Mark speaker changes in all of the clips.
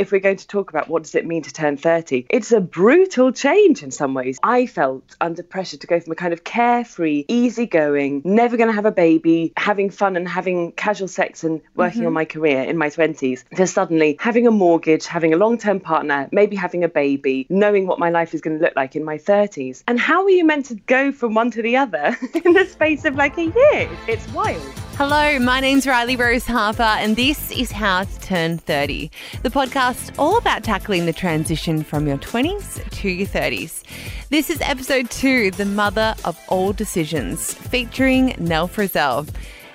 Speaker 1: if we're going to talk about what does it mean to turn 30, it's a brutal change in some ways. I felt under pressure to go from a kind of carefree, easygoing, never going to have a baby, having fun and having casual sex and working mm-hmm. on my career in my 20s to suddenly having a mortgage, having a long-term partner, maybe having a baby, knowing what my life is going to look like in my 30s. And how are you meant to go from one to the other in the space of like a year? It's wild.
Speaker 2: Hello, my name's Riley Rose Harper, and this is How to Turn 30, the podcast all about tackling the transition from your 20s to your 30s. This is episode two, The Mother of All Decisions, featuring Nell Frizzell.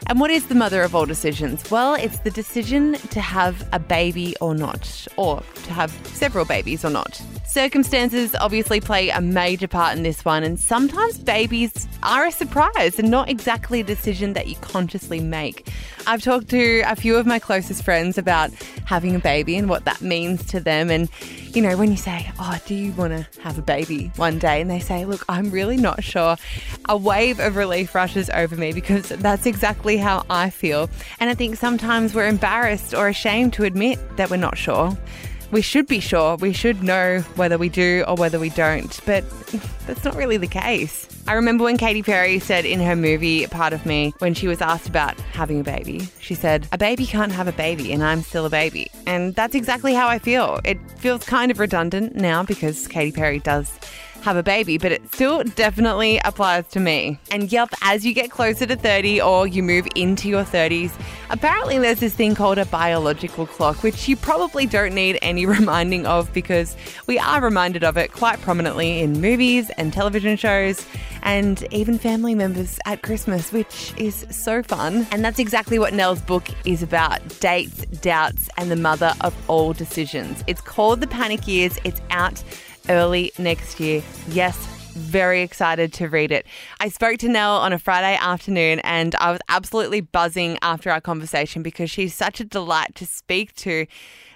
Speaker 2: And what is the mother of all decisions? Well, it's the decision to have a baby or not, or to have several babies or not. Circumstances obviously play a major part in this one, and sometimes babies are a surprise and not exactly a decision that you consciously make. I've talked to a few of my closest friends about having a baby and what that means to them. And, you know, when you say, Oh, do you want to have a baby one day? And they say, Look, I'm really not sure. A wave of relief rushes over me because that's exactly how I feel. And I think sometimes we're embarrassed or ashamed to admit that we're not sure we should be sure. We should know whether we do or whether we don't. But that's not really the case. I remember when Katy Perry said in her movie Part of Me, when she was asked about having a baby, she said, A baby can't have a baby, and I'm still a baby. And that's exactly how I feel. It feels kind of redundant now because Katy Perry does have a baby, but it still definitely applies to me. And yep, as you get closer to 30 or you move into your 30s, apparently there's this thing called a biological clock, which you probably don't need any reminding of because we are reminded of it quite prominently in movies and television shows and even family members at Christmas, which is so fun. And that's exactly what Nell's book is about dates, doubts, and the mother of all decisions. It's called The Panic Years. It's out early next year. Yes, very excited to read it. I spoke to Nell on a Friday afternoon and I was absolutely buzzing after our conversation because she's such a delight to speak to.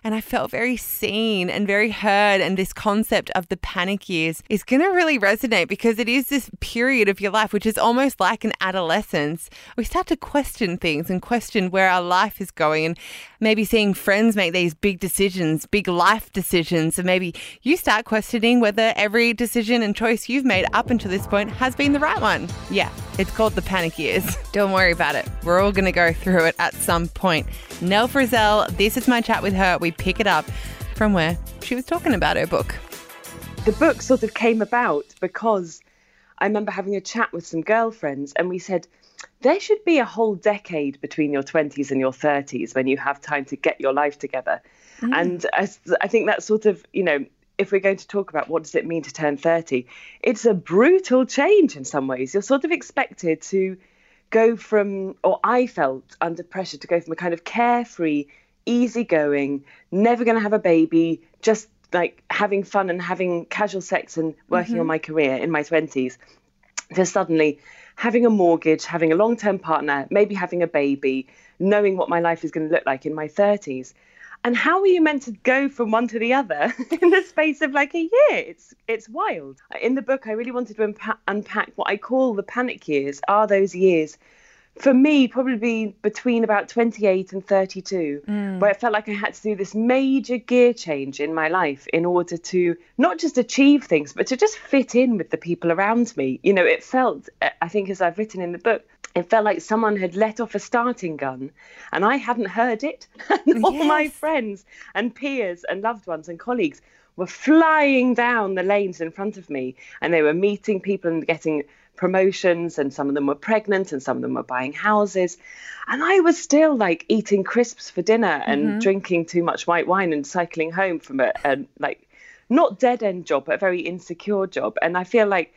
Speaker 2: And I felt very seen and very heard. And this concept of the panic years is going to really resonate because it is this period of your life, which is almost like an adolescence. We start to question things and question where our life is going and maybe seeing friends make these big decisions, big life decisions. And maybe you start questioning whether every decision and choice you've made up until this point has been the right one. Yeah, it's called the panic years. Don't worry about it. We're all going to go through it at some point. Nell Frizzell, this is my chat with her. We pick it up from where she was talking about her book.
Speaker 1: The book sort of came about because I remember having a chat with some girlfriends and we said, there should be a whole decade between your 20s and your 30s when you have time to get your life together. Mm. And I, I think that's sort of, you know, if we're going to talk about what does it mean to turn 30, it's a brutal change in some ways. You're sort of expected to go from, or I felt under pressure to go from a kind of carefree, easygoing, never going to have a baby, just like having fun and having casual sex and working mm-hmm. on my career in my 20s, to suddenly having a mortgage, having a long term partner, maybe having a baby, knowing what my life is going to look like in my 30s. And how are you meant to go from one to the other in the space of like a year? It's it's wild. In the book, I really wanted to unpa- unpack what I call the panic years. Are those years for me probably between about 28 and 32 mm. where it felt like i had to do this major gear change in my life in order to not just achieve things but to just fit in with the people around me you know it felt i think as i've written in the book it felt like someone had let off a starting gun and I hadn't heard it. and all yes. my friends and peers and loved ones and colleagues were flying down the lanes in front of me and they were meeting people and getting promotions and some of them were pregnant and some of them were buying houses and i was still like eating crisps for dinner and mm-hmm. drinking too much white wine and cycling home from a, a like not dead end job but a very insecure job and i feel like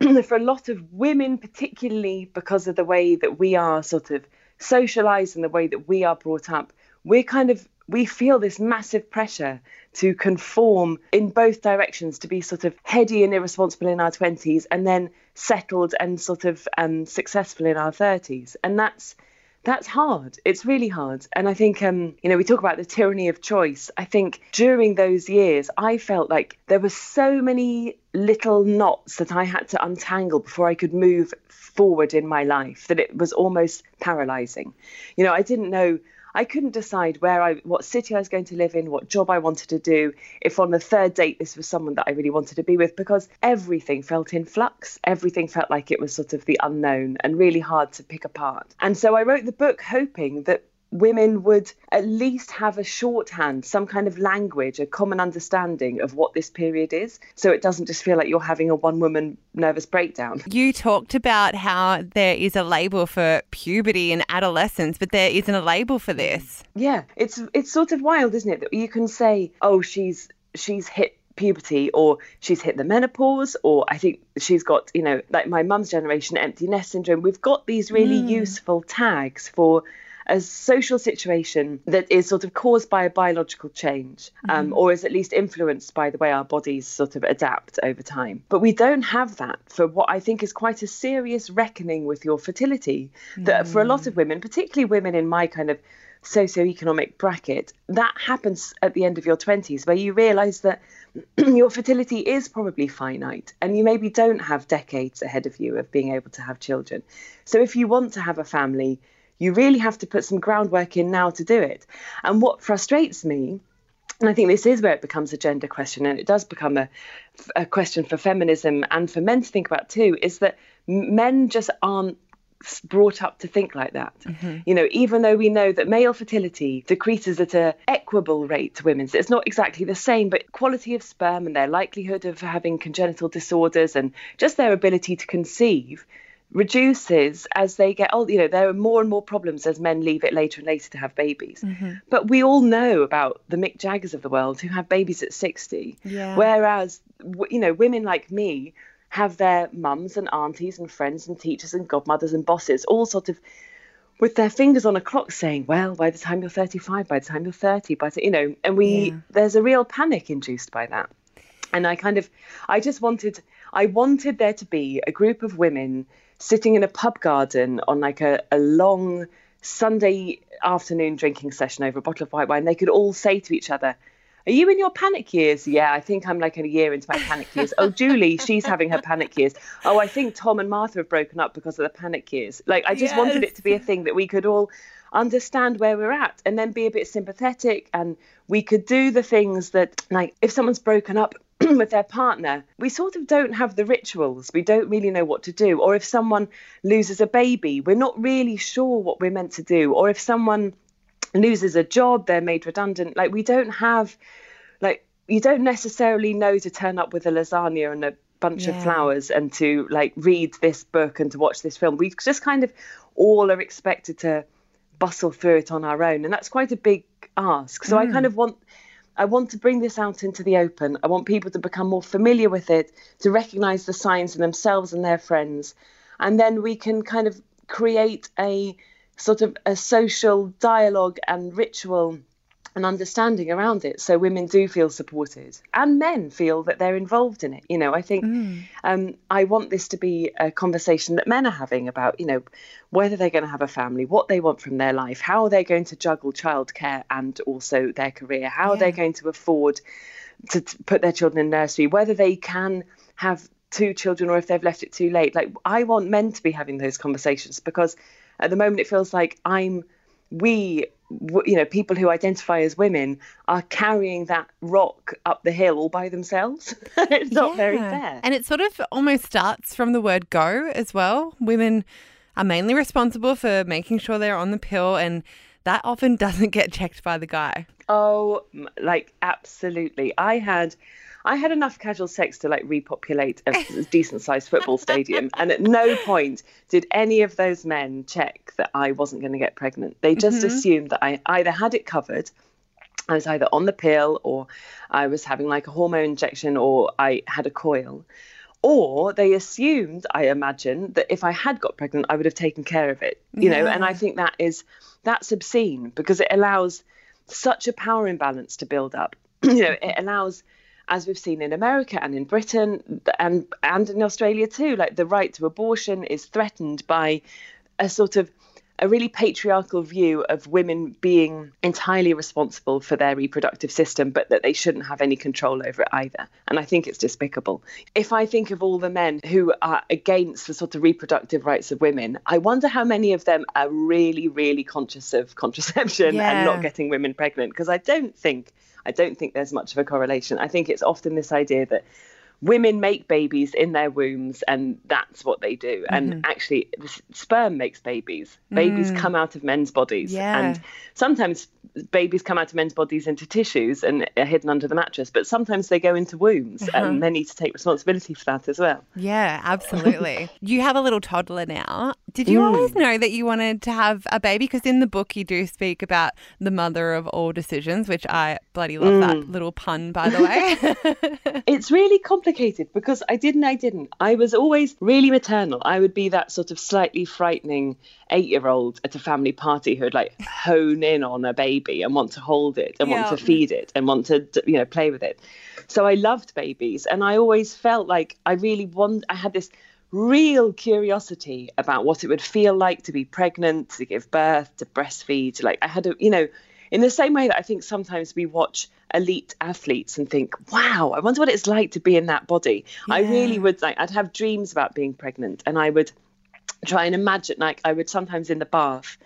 Speaker 1: for a lot of women, particularly because of the way that we are sort of socialized and the way that we are brought up, we're kind of we feel this massive pressure to conform in both directions to be sort of heady and irresponsible in our 20s and then settled and sort of um, successful in our 30s and that's that's hard. It's really hard. And I think, um, you know, we talk about the tyranny of choice. I think during those years, I felt like there were so many little knots that I had to untangle before I could move forward in my life that it was almost paralyzing. You know, I didn't know I couldn't decide where I, what city I was going to live in, what job I wanted to do, if on the third date this was someone that I really wanted to be with, because everything felt in flux. Everything felt like it was sort of the unknown and really hard to pick apart. And so I wrote the book hoping that women would at least have a shorthand, some kind of language, a common understanding of what this period is. So it doesn't just feel like you're having a one woman nervous breakdown.
Speaker 2: You talked about how there is a label for puberty and adolescence, but there isn't a label for this.
Speaker 1: Yeah, it's it's sort of wild, isn't it? That you can say, oh, she's she's hit puberty or she's hit the menopause or I think she's got, you know, like my mum's generation, empty nest syndrome. We've got these really mm. useful tags for a social situation that is sort of caused by a biological change um, mm-hmm. or is at least influenced by the way our bodies sort of adapt over time. But we don't have that for what I think is quite a serious reckoning with your fertility. Mm. That for a lot of women, particularly women in my kind of socioeconomic bracket, that happens at the end of your 20s, where you realize that your fertility is probably finite and you maybe don't have decades ahead of you of being able to have children. So if you want to have a family, you really have to put some groundwork in now to do it. And what frustrates me and I think this is where it becomes a gender question, and it does become a, a question for feminism and for men to think about too, is that men just aren't brought up to think like that. Mm-hmm. You know, even though we know that male fertility decreases at a equable rate to women's, it's not exactly the same, but quality of sperm and their likelihood of having congenital disorders and just their ability to conceive reduces as they get old. You know, there are more and more problems as men leave it later and later to have babies. Mm-hmm. But we all know about the Mick Jaggers of the world who have babies at 60. Yeah. Whereas, you know, women like me have their mums and aunties and friends and teachers and godmothers and bosses all sort of with their fingers on a clock saying, well, by the time you're 35, by the time you're 30, by the, you know, and we, yeah. there's a real panic induced by that. And I kind of, I just wanted, I wanted there to be a group of women sitting in a pub garden on like a, a long Sunday afternoon drinking session over a bottle of white wine, they could all say to each other, are you in your panic years? Yeah, I think I'm like a year into my panic years. Oh, Julie, she's having her panic years. Oh, I think Tom and Martha have broken up because of the panic years. Like, I just yes. wanted it to be a thing that we could all understand where we're at and then be a bit sympathetic and we could do the things that, like, if someone's broken up, with their partner, we sort of don't have the rituals. We don't really know what to do. Or if someone loses a baby, we're not really sure what we're meant to do. Or if someone loses a job, they're made redundant. Like we don't have, like, you don't necessarily know to turn up with a lasagna and a bunch yeah. of flowers and to like read this book and to watch this film. We just kind of all are expected to bustle through it on our own. And that's quite a big ask. So mm. I kind of want I want to bring this out into the open. I want people to become more familiar with it, to recognize the signs in themselves and their friends. And then we can kind of create a sort of a social dialogue and ritual and understanding around it so women do feel supported and men feel that they're involved in it you know i think mm. um, i want this to be a conversation that men are having about you know whether they're going to have a family what they want from their life how are they're going to juggle childcare and also their career how yeah. they're going to afford to, to put their children in nursery whether they can have two children or if they've left it too late like i want men to be having those conversations because at the moment it feels like i'm we you know people who identify as women are carrying that rock up the hill all by themselves. It's not yeah. very fair.
Speaker 2: And it sort of almost starts from the word go as well. Women are mainly responsible for making sure they're on the pill and that often doesn't get checked by the guy.
Speaker 1: Oh like absolutely. I had I had enough casual sex to like repopulate a decent sized football stadium. And at no point did any of those men check that I wasn't going to get pregnant. They just mm-hmm. assumed that I either had it covered. I was either on the pill or I was having like a hormone injection or I had a coil. Or they assumed, I imagine, that if I had got pregnant, I would have taken care of it. You yeah. know, and I think that is that's obscene because it allows such a power imbalance to build up. you know, it allows as we've seen in America and in Britain and and in Australia too, like the right to abortion is threatened by a sort of a really patriarchal view of women being entirely responsible for their reproductive system, but that they shouldn't have any control over it either. And I think it's despicable. If I think of all the men who are against the sort of reproductive rights of women, I wonder how many of them are really, really conscious of contraception
Speaker 2: Yeah.
Speaker 1: and not getting women pregnant. Because I don't think I don't think there's much of a correlation. I think it's often this idea that women make babies in their wombs and that's what they do.
Speaker 2: Mm-hmm.
Speaker 1: And actually, the sperm makes babies. Babies come out of men's bodies.
Speaker 2: Mm. Yeah.
Speaker 1: And sometimes babies come out of men's bodies into tissues and are hidden under the mattress, but sometimes they go into wombs
Speaker 2: Uh-huh.
Speaker 1: and they need to take responsibility for that as well.
Speaker 2: Yeah, absolutely. you have a little toddler now. Did you always know that you wanted to have a baby? Because in the book, you do speak about the mother of all decisions, which I bloody love that little pun, by the way.
Speaker 1: it's really complicated because I did and I didn't. I was always really maternal. I would be that sort of slightly frightening eight year old at a family party who would like hone in on a baby and want to hold it and
Speaker 2: Yeah.
Speaker 1: want to feed it and want to, you know, play with it. So I loved babies and I always felt like I really want, I had this real curiosity about what it would feel like to be pregnant, to give birth, to breastfeed. Like I had a, you know, in the same way that I think sometimes we watch elite athletes and think, wow, I wonder what it's like to be in that body. I really would like, I'd have dreams about being pregnant and I would try and imagine, like, I would sometimes in the bath,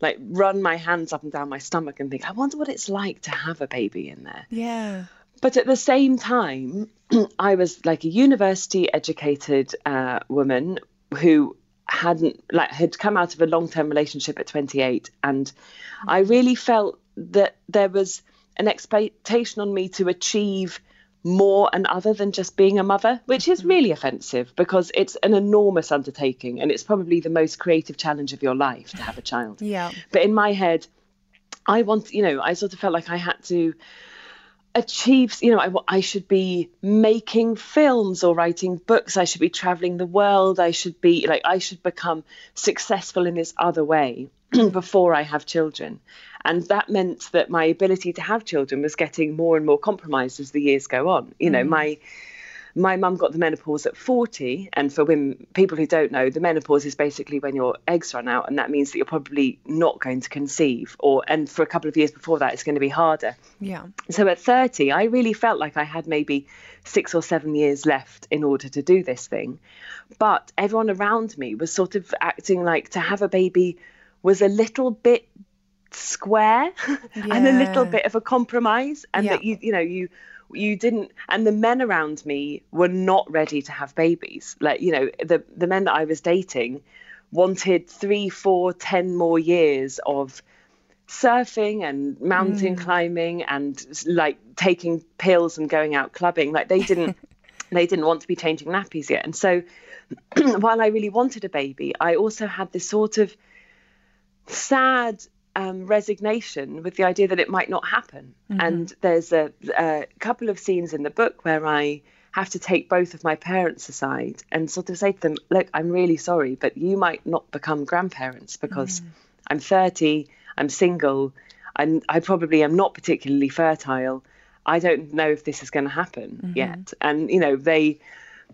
Speaker 1: like, run my hands up and down my stomach and think, I wonder what it's like to have a baby in there.
Speaker 2: yeah.
Speaker 1: But at the same time, I was like a university educated uh, woman who hadn't like had come out of a long term relationship at 28 and I really felt that there was an expectation on me to achieve more and other than just being a mother, which is mm-hmm. really offensive because it's an enormous undertaking and it's probably the most creative challenge of your life to have a child.
Speaker 2: Yeah.
Speaker 1: But in my head, I want, you know, I sort of felt like I had to achieve, you know, I, I should be making films or writing books. I should be traveling the world. I should be like, I should become successful in this other way before I have children. And that meant that my ability to have children was getting more and more compromised as the years go on. You know, mm. my my mum got the menopause at 40 and for women people who don't know the menopause is basically when your eggs run out and that means that you're probably not going to conceive or and for a couple of years before that it's going to be harder
Speaker 2: Yeah.
Speaker 1: so at 30 i really felt like i had maybe six or seven years left in order to do this thing but everyone around me was sort of acting like to have a baby was a little bit square and a little bit of a compromise and
Speaker 2: Yeah.
Speaker 1: that you you know you you didn't and the men around me were not ready to have babies. Like you know the the men that i was dating wanted three four ten more years of surfing and mountain mm. climbing and like taking pills and going out clubbing. Like they didn't they didn't want to be changing nappies yet. And so while i really wanted a baby i also had this sort of sad um, resignation with the idea that it might not happen. Mm-hmm. And there's a, a couple of scenes in the book where I have to take both of my parents aside and sort of say to them, Look, I'm really sorry, but you might not become grandparents because mm-hmm. I'm 30, I'm single, and I probably am not particularly fertile. I don't know if this is going to happen mm-hmm. yet. And, you know, they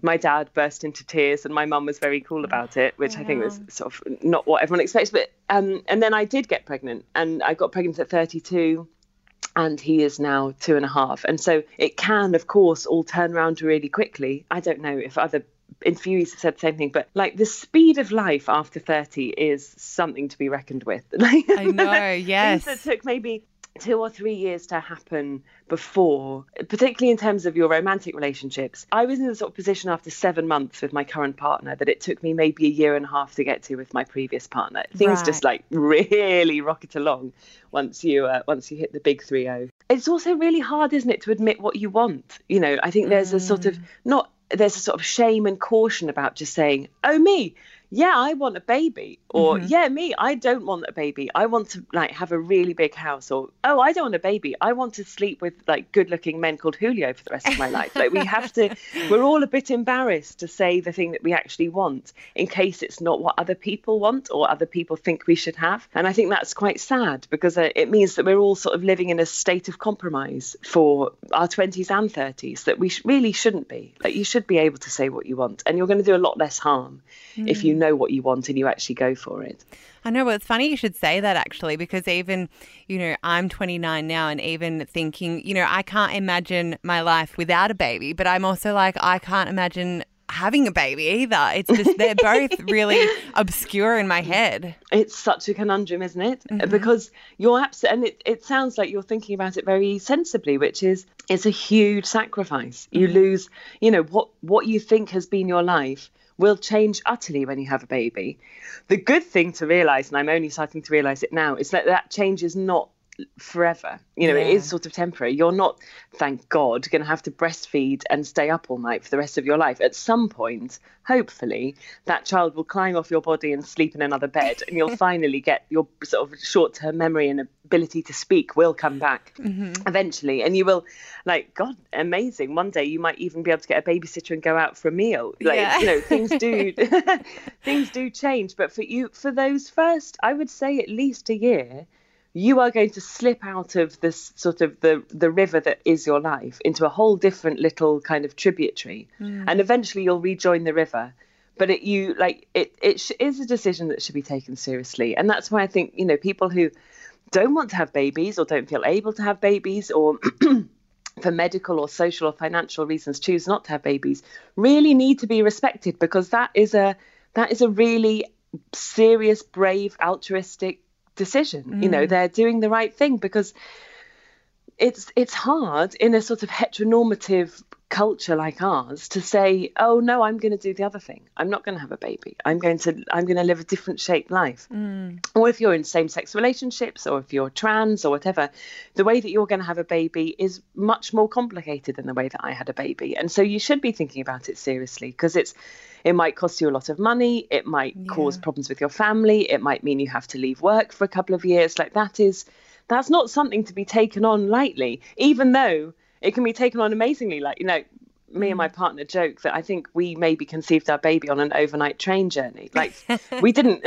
Speaker 1: my dad burst into tears and my mum was very cool about it which i think was sort of not what everyone expects but um and then i did get pregnant and i got pregnant at 32 and he is now two and a half. And so it can of course all turn around really quickly. I don't know if other interviewees have said the same thing but like the speed of life after 30 is something to be reckoned with. Like
Speaker 2: I know, yes.
Speaker 1: things that took maybe two or three years to happen before, particularly in terms of your romantic relationships. I was in the sort of position after seven months with my current partner that it took me maybe a year and a half to get to with my previous partner. Things
Speaker 2: Right.
Speaker 1: just like really rocket along once you uh, once you hit the big three zero. It's also really hard, isn't it, to admit what you want? You know, I think there's a sort of not there's a sort of shame and caution about just saying, "Oh me, yeah, I want a baby," or "Yeah, me, I don't want a baby. I want to like have a really big house," or "Oh, I don't want a baby. I want to sleep with like good-looking men called Julio for the rest of my life." Like we have to, we're all a bit embarrassed to say the thing that we actually want in case it's not what other people want or other people think we should have. And I think that's quite sad because uh, it means that we're all sort of living in a state of compromise for our 20s and 30s that we sh- really shouldn't be. Like you should be able to say what you want, and you're going to do a lot less harm if you know what you want and you actually go for it.
Speaker 2: I know. Well, it's funny you should say that actually, because even, you know, I'm 29 now and even thinking, you know, I can't imagine my life without a baby, but I'm also like, I can't imagine having a baby either. It's just they're both really obscure in my head.
Speaker 1: It's such a conundrum, isn't it? Mm-hmm. Because you're absolutely, and it, it sounds like you're thinking about it very sensibly, which is it's a huge sacrifice. Mm-hmm. You lose, you know, what what you think has been your life will change utterly when you have a baby. The good thing to realize, and I'm only starting to realize it now, is that that change is not forever. You know, yeah. it is sort of temporary. You're not, thank God, going to have to breastfeed and stay up all night for the rest of your life. At some point, hopefully, that child will climb off your body and sleep in another bed, and you'll finally get your sort of short term memory and ability to speak will come back mm-hmm. eventually. And you will, like, God, amazing. One day you might even be able to get a babysitter and go out for a meal. Like, yeah. you know, things do things do change. But for you, for those first, I would say at least a year you are going to slip out of this sort of the the river that is your life into a whole different little kind of tributary. Mm. and eventually you'll rejoin the river. But it you like it it sh- is a decision that should be taken seriously. And that's why i think you know people who don't want to have babies or don't feel able to have babies or for medical or social or financial reasons choose not to have babies really need to be respected because that is a that is a really serious brave altruistic decision. Mm. You know, mm. they're doing the right thing because it's it's hard in a sort of heteronormative culture like ours to say, "Oh no, I'm going to do the other thing. I'm not going to have a baby. I'm going to I'm going to live a different shaped life." Mm. Or if you're in same-sex relationships or if you're trans or whatever, the way that you're going to have a baby is much more complicated than the way that I had a baby. And so you should be thinking about it seriously because it's it might cost you a lot of money. It might yeah. cause problems with your family. It might mean you have to leave work for a couple of years. Like that is, that's not something to be taken on lightly, even though it can be taken on amazingly. Like, you know, me and my partner joke that I think we maybe conceived our baby on an overnight train journey. Like we didn't.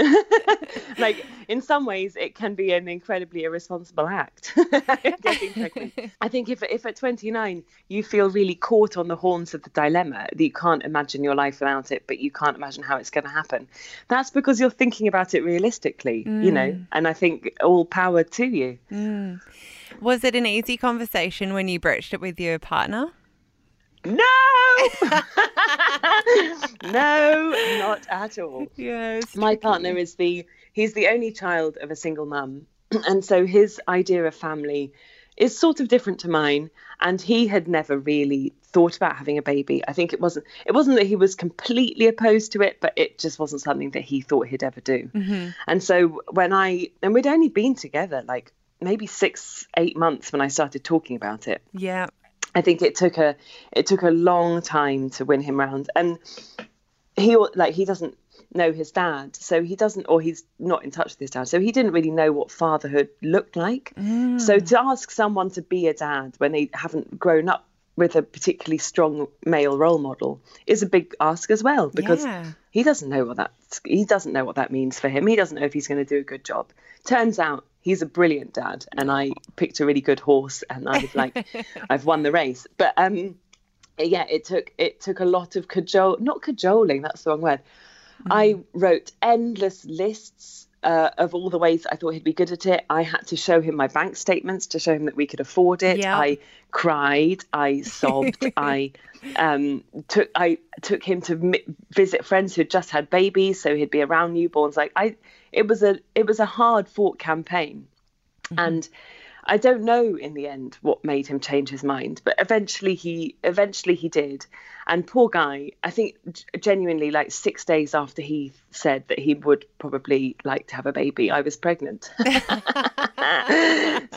Speaker 1: like in some ways, it can be an incredibly irresponsible act. I think if if at 29 you feel really caught on the horns of the dilemma that you can't imagine your life without it, but you can't imagine how it's going to happen, that's because you're thinking about it realistically, mm. you know. Mm. And I think all power to you.
Speaker 2: Mm. Was it an easy conversation when you broached it with your partner?
Speaker 1: No, no, not at all.
Speaker 2: Yes.
Speaker 1: My partner is the he's the only child of a single mum, and so his idea of family is sort of different to mine. And he had never really thought about having a baby. I think it wasn't it wasn't that he was completely opposed to it, but it just wasn't something that he thought he'd ever do. Mm-hmm. And so when I and we'd only been together like maybe six eight months when I started talking about it.
Speaker 2: Yeah.
Speaker 1: I think it took a it took a long time to win him round, and he like he doesn't know his dad, so he doesn't, or he's not in touch with his dad, so he didn't really know what fatherhood looked like. Mm. So to ask someone to be a dad when they haven't grown up with a particularly strong male role model is a big ask as well because yeah. he doesn't know what that he doesn't know what that means for him. He doesn't know if he's going to do a good job. Turns out he's a brilliant dad, and I picked a really good horse, and i was like I've won the race. But um, yeah, it took it took a lot of cajole, not cajoling. That's the wrong word. Mm. I wrote endless lists uh, of all the ways I thought he'd be good at it. I had to show him my bank statements to show him that we could afford it. Yeah. I cried. I sobbed. I um, took I took him to visit friends who just had babies, so he'd be around newborns. Like I it was a it was a hard fought campaign, mm-hmm. and I don't know in the end what made him change his mind, but eventually he eventually he did. And poor guy, I think genuinely like 6 days after he said that he would probably like to have a baby, I was pregnant.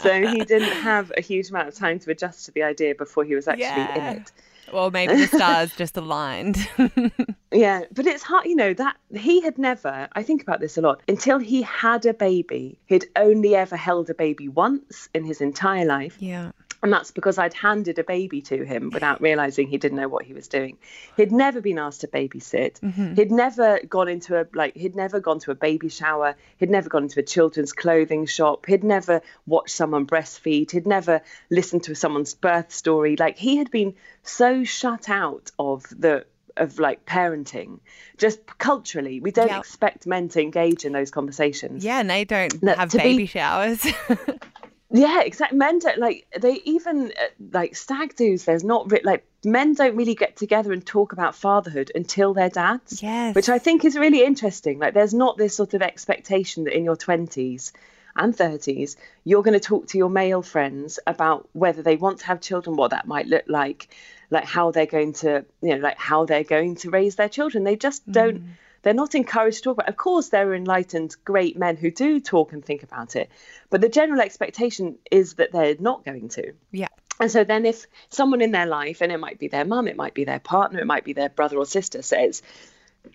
Speaker 1: so he didn't have a huge amount of time to adjust to the idea before he was actually yeah. in it.
Speaker 2: Well, maybe the stars just aligned.
Speaker 1: yeah, but it's hard, you know, that he had never, I think about this a lot, until he had a baby, he'd only ever held a baby once in his entire life.
Speaker 2: Yeah.
Speaker 1: And that's because I'd handed a baby to him without realizing he didn't know what he was doing. He'd never been asked to babysit. Mm-hmm. He'd never gone into a like he'd never gone to a baby shower. He'd never gone into a children's clothing shop. He'd never watched someone breastfeed. He'd never listened to someone's birth story. Like he had been so shut out of the of like parenting just culturally we don't
Speaker 2: Yep.
Speaker 1: expect men to engage in those conversations
Speaker 2: Yeah, and they don't
Speaker 1: No,
Speaker 2: have
Speaker 1: to be-
Speaker 2: baby showers.
Speaker 1: yeah exactly men don't like they even uh, like stag do's there's not like men don't really get together and talk about fatherhood until they're dads.
Speaker 2: Yes.
Speaker 1: which i think is really interesting like there's not this sort of expectation that in your 20s and 30s you're going to talk to your male friends about whether they want to have children what that might look like like how they're going to you know like how they're going to raise their children. They just don't they're not encouraged to talk about of course there are enlightened great men who do talk and think about it but the general expectation is that they're not going to
Speaker 2: yeah.
Speaker 1: and so then if someone in their life, and it might be their mum, it might be their partner, it might be their brother or sister says,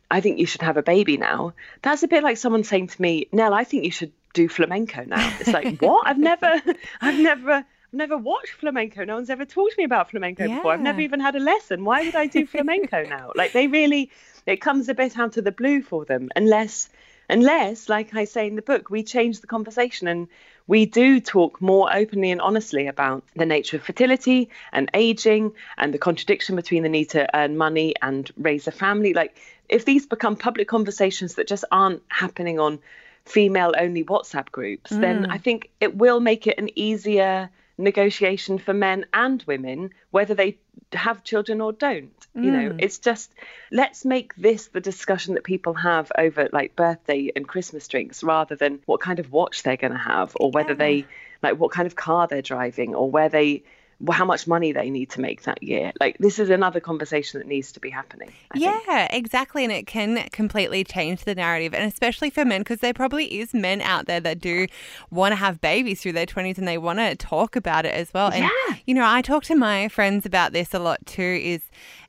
Speaker 1: I think you should have a baby now. That's a bit like someone saying to me, Nell, I think you should do flamenco now. It's like, what? I've never I've never I've never watched flamenco. No one's ever taught me about flamenco before. I've never even had a lesson. Why would I do flamenco now? Like they really it comes a bit out of the blue for them unless unless like I say in the book we change the conversation and we do talk more openly and honestly about the nature of fertility and aging and the contradiction between the need to earn money and raise a family like if these become public conversations that just aren't happening on female only WhatsApp groups, then mm. I think it will make it an easier negotiation for men and women, whether they have children or don't. You know, mm. it's just let's make this the discussion that people have over like birthday and Christmas drinks rather than what kind of watch they're going to have or whether they like what kind of car they're driving or where they how much money they need to make that year. Like this is another conversation that needs to be happening. I think.
Speaker 2: Yeah, exactly. And it can completely change the narrative. And especially for men, because there probably is men out there that do want to have babies through their 20s and they want to talk about it as well. And,
Speaker 1: Yeah.
Speaker 2: you know, I talk to my friends about this a lot too, is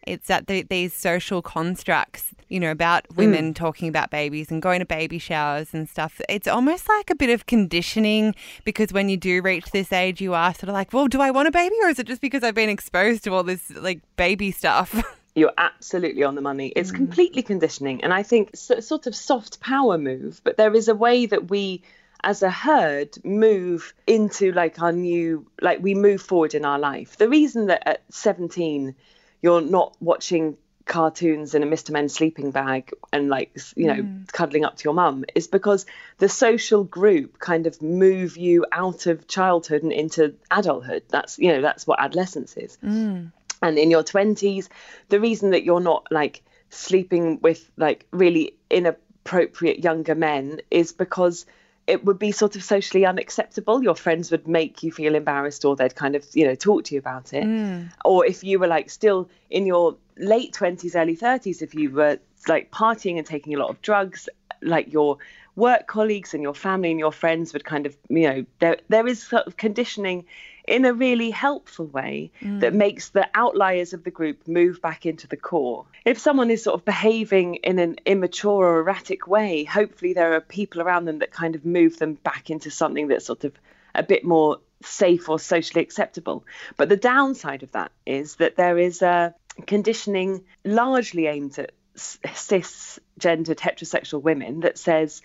Speaker 2: it's that the, these social constructs, you know, about women mm. talking about babies and going to baby showers and stuff. It's almost like a bit of conditioning because when you do reach this age, you are sort of like, well, do I want a baby or is it just because I've been exposed to all this like baby stuff?
Speaker 1: You're absolutely on the money. It's mm. completely conditioning. And I think it's a sort of soft power move, but there is a way that we as a herd move into like our new like we move forward in our life. The reason that at 17 you're not watching cartoons in a Mr. Men sleeping bag and like you know mm. cuddling up to your mum is because the social group kind of move you out of childhood and into adulthood. That's you know that's what adolescence is mm. and in your 20s the reason that you're not like sleeping with like really inappropriate younger men is because it would be sort of socially unacceptable. Your friends would make you feel embarrassed or they'd kind of you know talk to you about it. Mm. Or if you were like still in your late 20s early 30s if you were like partying and taking a lot of drugs like your work colleagues and your family and your friends would kind of you know there there is sort of conditioning in a really helpful way mm. that makes the outliers of the group move back into the core. If someone is sort of behaving in an immature or erratic way, hopefully there are people around them that kind of move them back into something that's sort of a bit more safe or socially acceptable. But the downside of that is that there is a conditioning largely aimed at cisgendered heterosexual women that says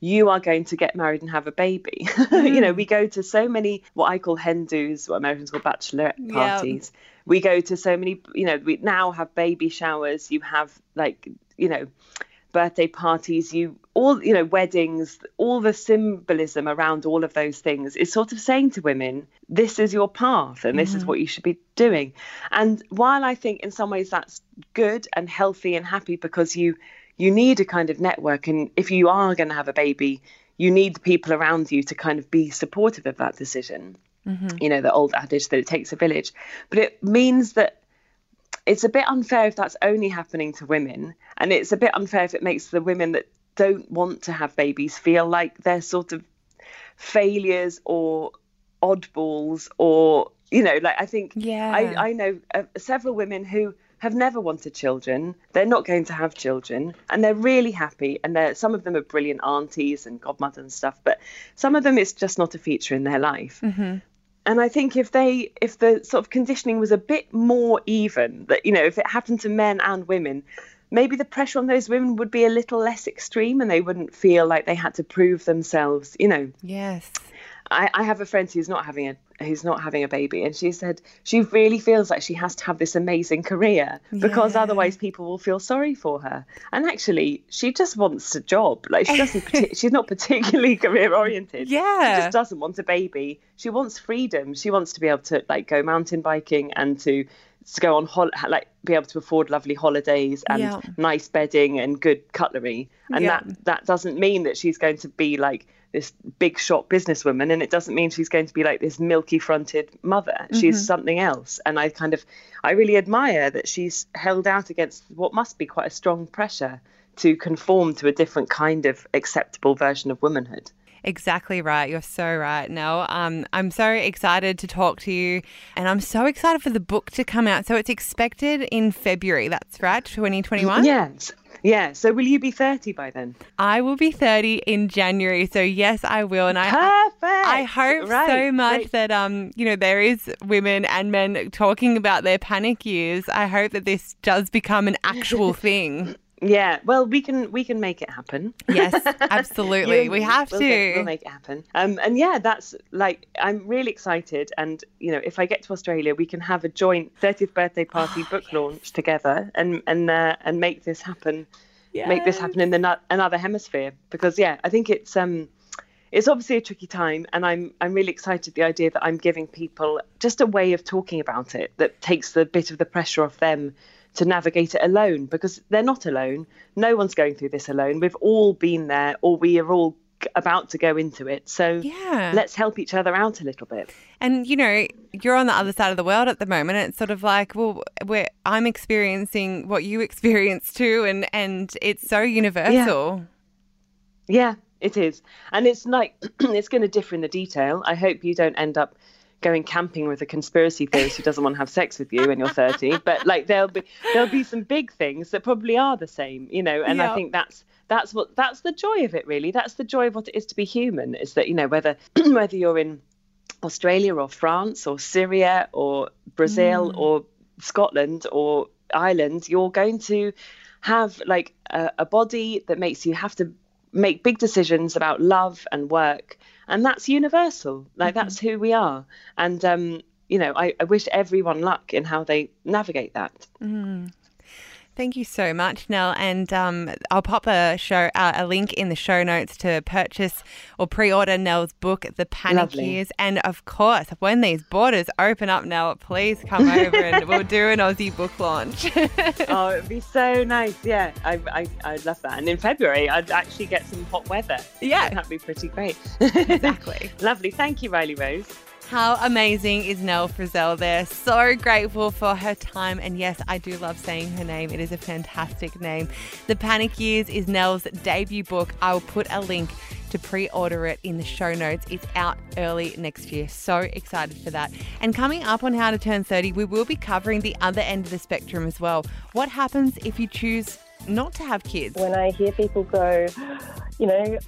Speaker 1: you are going to get married and have a baby. you know, we hmm. go to so many what I call hen do's, what Americans call bachelorette
Speaker 2: Yeah.
Speaker 1: parties. We go to so many, you know, we now have baby showers. You have like, you know, birthday parties. You all, you know, weddings. All the symbolism around all of those things is sort of saying to women, this is your path, and this is mm-hmm. what you should be doing. And while I think in some ways that's good and healthy and happy because you you need a kind of network and if you are going to have a baby you need the people around you to kind of be supportive of that decision. You know the old adage that it takes a village. But it means that it's a bit unfair if that's only happening to women and it's a bit unfair if it makes the women that don't want to have babies feel like they're sort of failures or oddballs or you know like i think
Speaker 2: Yeah.
Speaker 1: i, I know uh, several women who have never wanted children. They're not going to have children. And they're really happy. And they're some of them are brilliant aunties and godmothers and stuff but some of them it's just not a feature in their life. Mm-hmm. And I think if they, if the sort of conditioning was a bit more even, that you know, if it happened to men and women, maybe the pressure on those women would be a little less extreme, and they wouldn't feel like they had to prove themselves. You know,
Speaker 2: yes.
Speaker 1: I, I have a friend who's not having a, who's not having a baby, and she said she really feels like she has to have this amazing career because
Speaker 2: Yeah.
Speaker 1: otherwise people will feel sorry for her. And actually, she just wants a job. Like she doesn't. she's not particularly career oriented.
Speaker 2: Yeah, she
Speaker 1: just doesn't want a baby. She wants freedom. She wants to be able to like go mountain biking and to to go on hol- like be able to afford lovely holidays and
Speaker 2: Yeah.
Speaker 1: nice bedding and good cutlery. And
Speaker 2: Yeah.
Speaker 1: that that doesn't mean that she's going to be like this big shot businesswoman and it doesn't mean she's going to be like this milky fronted mother she's something else and i kind of i really admire that she's held out against what must be quite a strong pressure to conform to a different kind of acceptable version of womanhood
Speaker 2: Exactly right. You're so right, Nell. Um, I'm so excited to talk to you, and I'm so excited for the book to come out. So it's expected in February. That's right, 2021.
Speaker 1: yes yeah so will you be 30 by then
Speaker 2: I will be 30 in January. So yes, I will, and I.
Speaker 1: perfect
Speaker 2: I hope
Speaker 1: Right,
Speaker 2: so much
Speaker 1: great.
Speaker 2: that um you know there is women and men talking about their panic years. I hope that this does become an actual thing.
Speaker 1: yeah well we can we can make it happen
Speaker 2: Yes, absolutely. We have
Speaker 1: we'll
Speaker 2: to.
Speaker 1: get- we'll make it happen. Um, and yeah, that's like I'm really excited. And you know, if I get to Australia, we can have a joint 30th birthday party
Speaker 2: Oh,
Speaker 1: book launch together, and and uh, and make this happen. Make this happen in the another hemisphere. Because yeah, I think it's um, it's obviously a tricky time, and I'm I'm really excited the idea that I'm giving people just a way of talking about it that takes the bit of the pressure off them to navigate it alone because they're not alone. No one's going through this alone. We've all been there, or we are all about to go into it. So
Speaker 2: Yeah.
Speaker 1: let's help each other out a little bit.
Speaker 2: And you know, you're on the other side of the world at the moment. It's sort of like, well, we're, I'm experiencing what you experience too, and and it's so universal.
Speaker 1: Yeah, it is, and it's like it's going to differ in the detail. I hope you don't end up going camping with a conspiracy theorist who doesn't want to have sex with you when you're 30 but like there'll be there'll be some big things that probably are the same you know and
Speaker 2: Yeah.
Speaker 1: i think that's that's what that's the joy of it really that's the joy of what it is to be human is that you know whether whether you're in australia or france or syria or brazil mm. or scotland or ireland you're going to have like a, a body that makes you have to make big decisions about love and work and that's universal. Like that's who we are. And um you know I, I wish everyone luck in how they navigate that
Speaker 2: Thank you so much, Nell. And um, I'll pop a show uh, a link in the show notes to purchase or pre-order Nell's book, The Panic
Speaker 1: Lovely.
Speaker 2: Years. And of course, when these borders open up, Nell, please come over and we'll do an Aussie book launch.
Speaker 1: oh it'd be so nice yeah I, I i'd love that and in february i'd actually get some hot weather
Speaker 2: Yeah.
Speaker 1: that'd be pretty great
Speaker 2: exactly.
Speaker 1: lovely thank you riley rose
Speaker 2: How amazing is Nell Frizzell there? So grateful for her time. And yes, I do love saying her name. It is a fantastic name. The Panic Years is Nell's debut book. I will put a link to pre order it in the show notes. It's out early next year. So excited for that. And coming up on How to Turn 30, we will be covering the other end of the spectrum as well. What happens if you choose not to have kids?
Speaker 3: when I hear people go, you know,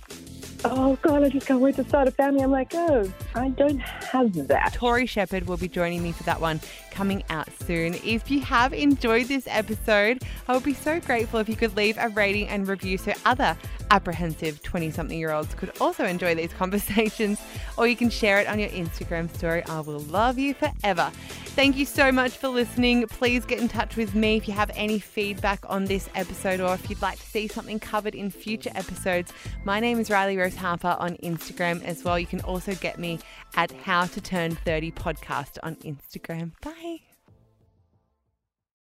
Speaker 3: oh God, I just can't wait to start a family. I'm like, oh, I don't have that.
Speaker 2: Tory Shepherd will be joining me for that one coming out soon. If you have enjoyed this episode, I would be so grateful if you could leave a rating and review so other apprehensive 20 something year olds could also enjoy these conversations, or you can share it on your Instagram story. I will love you forever. Thank you so much for listening. Please get in touch with me if you have any feedback on this episode or if you'd like to see something covered in future episodes. My name is Riley Rose Harper on Instagram as well. You can also get me at How to Turn 30 podcast on Instagram. Bye.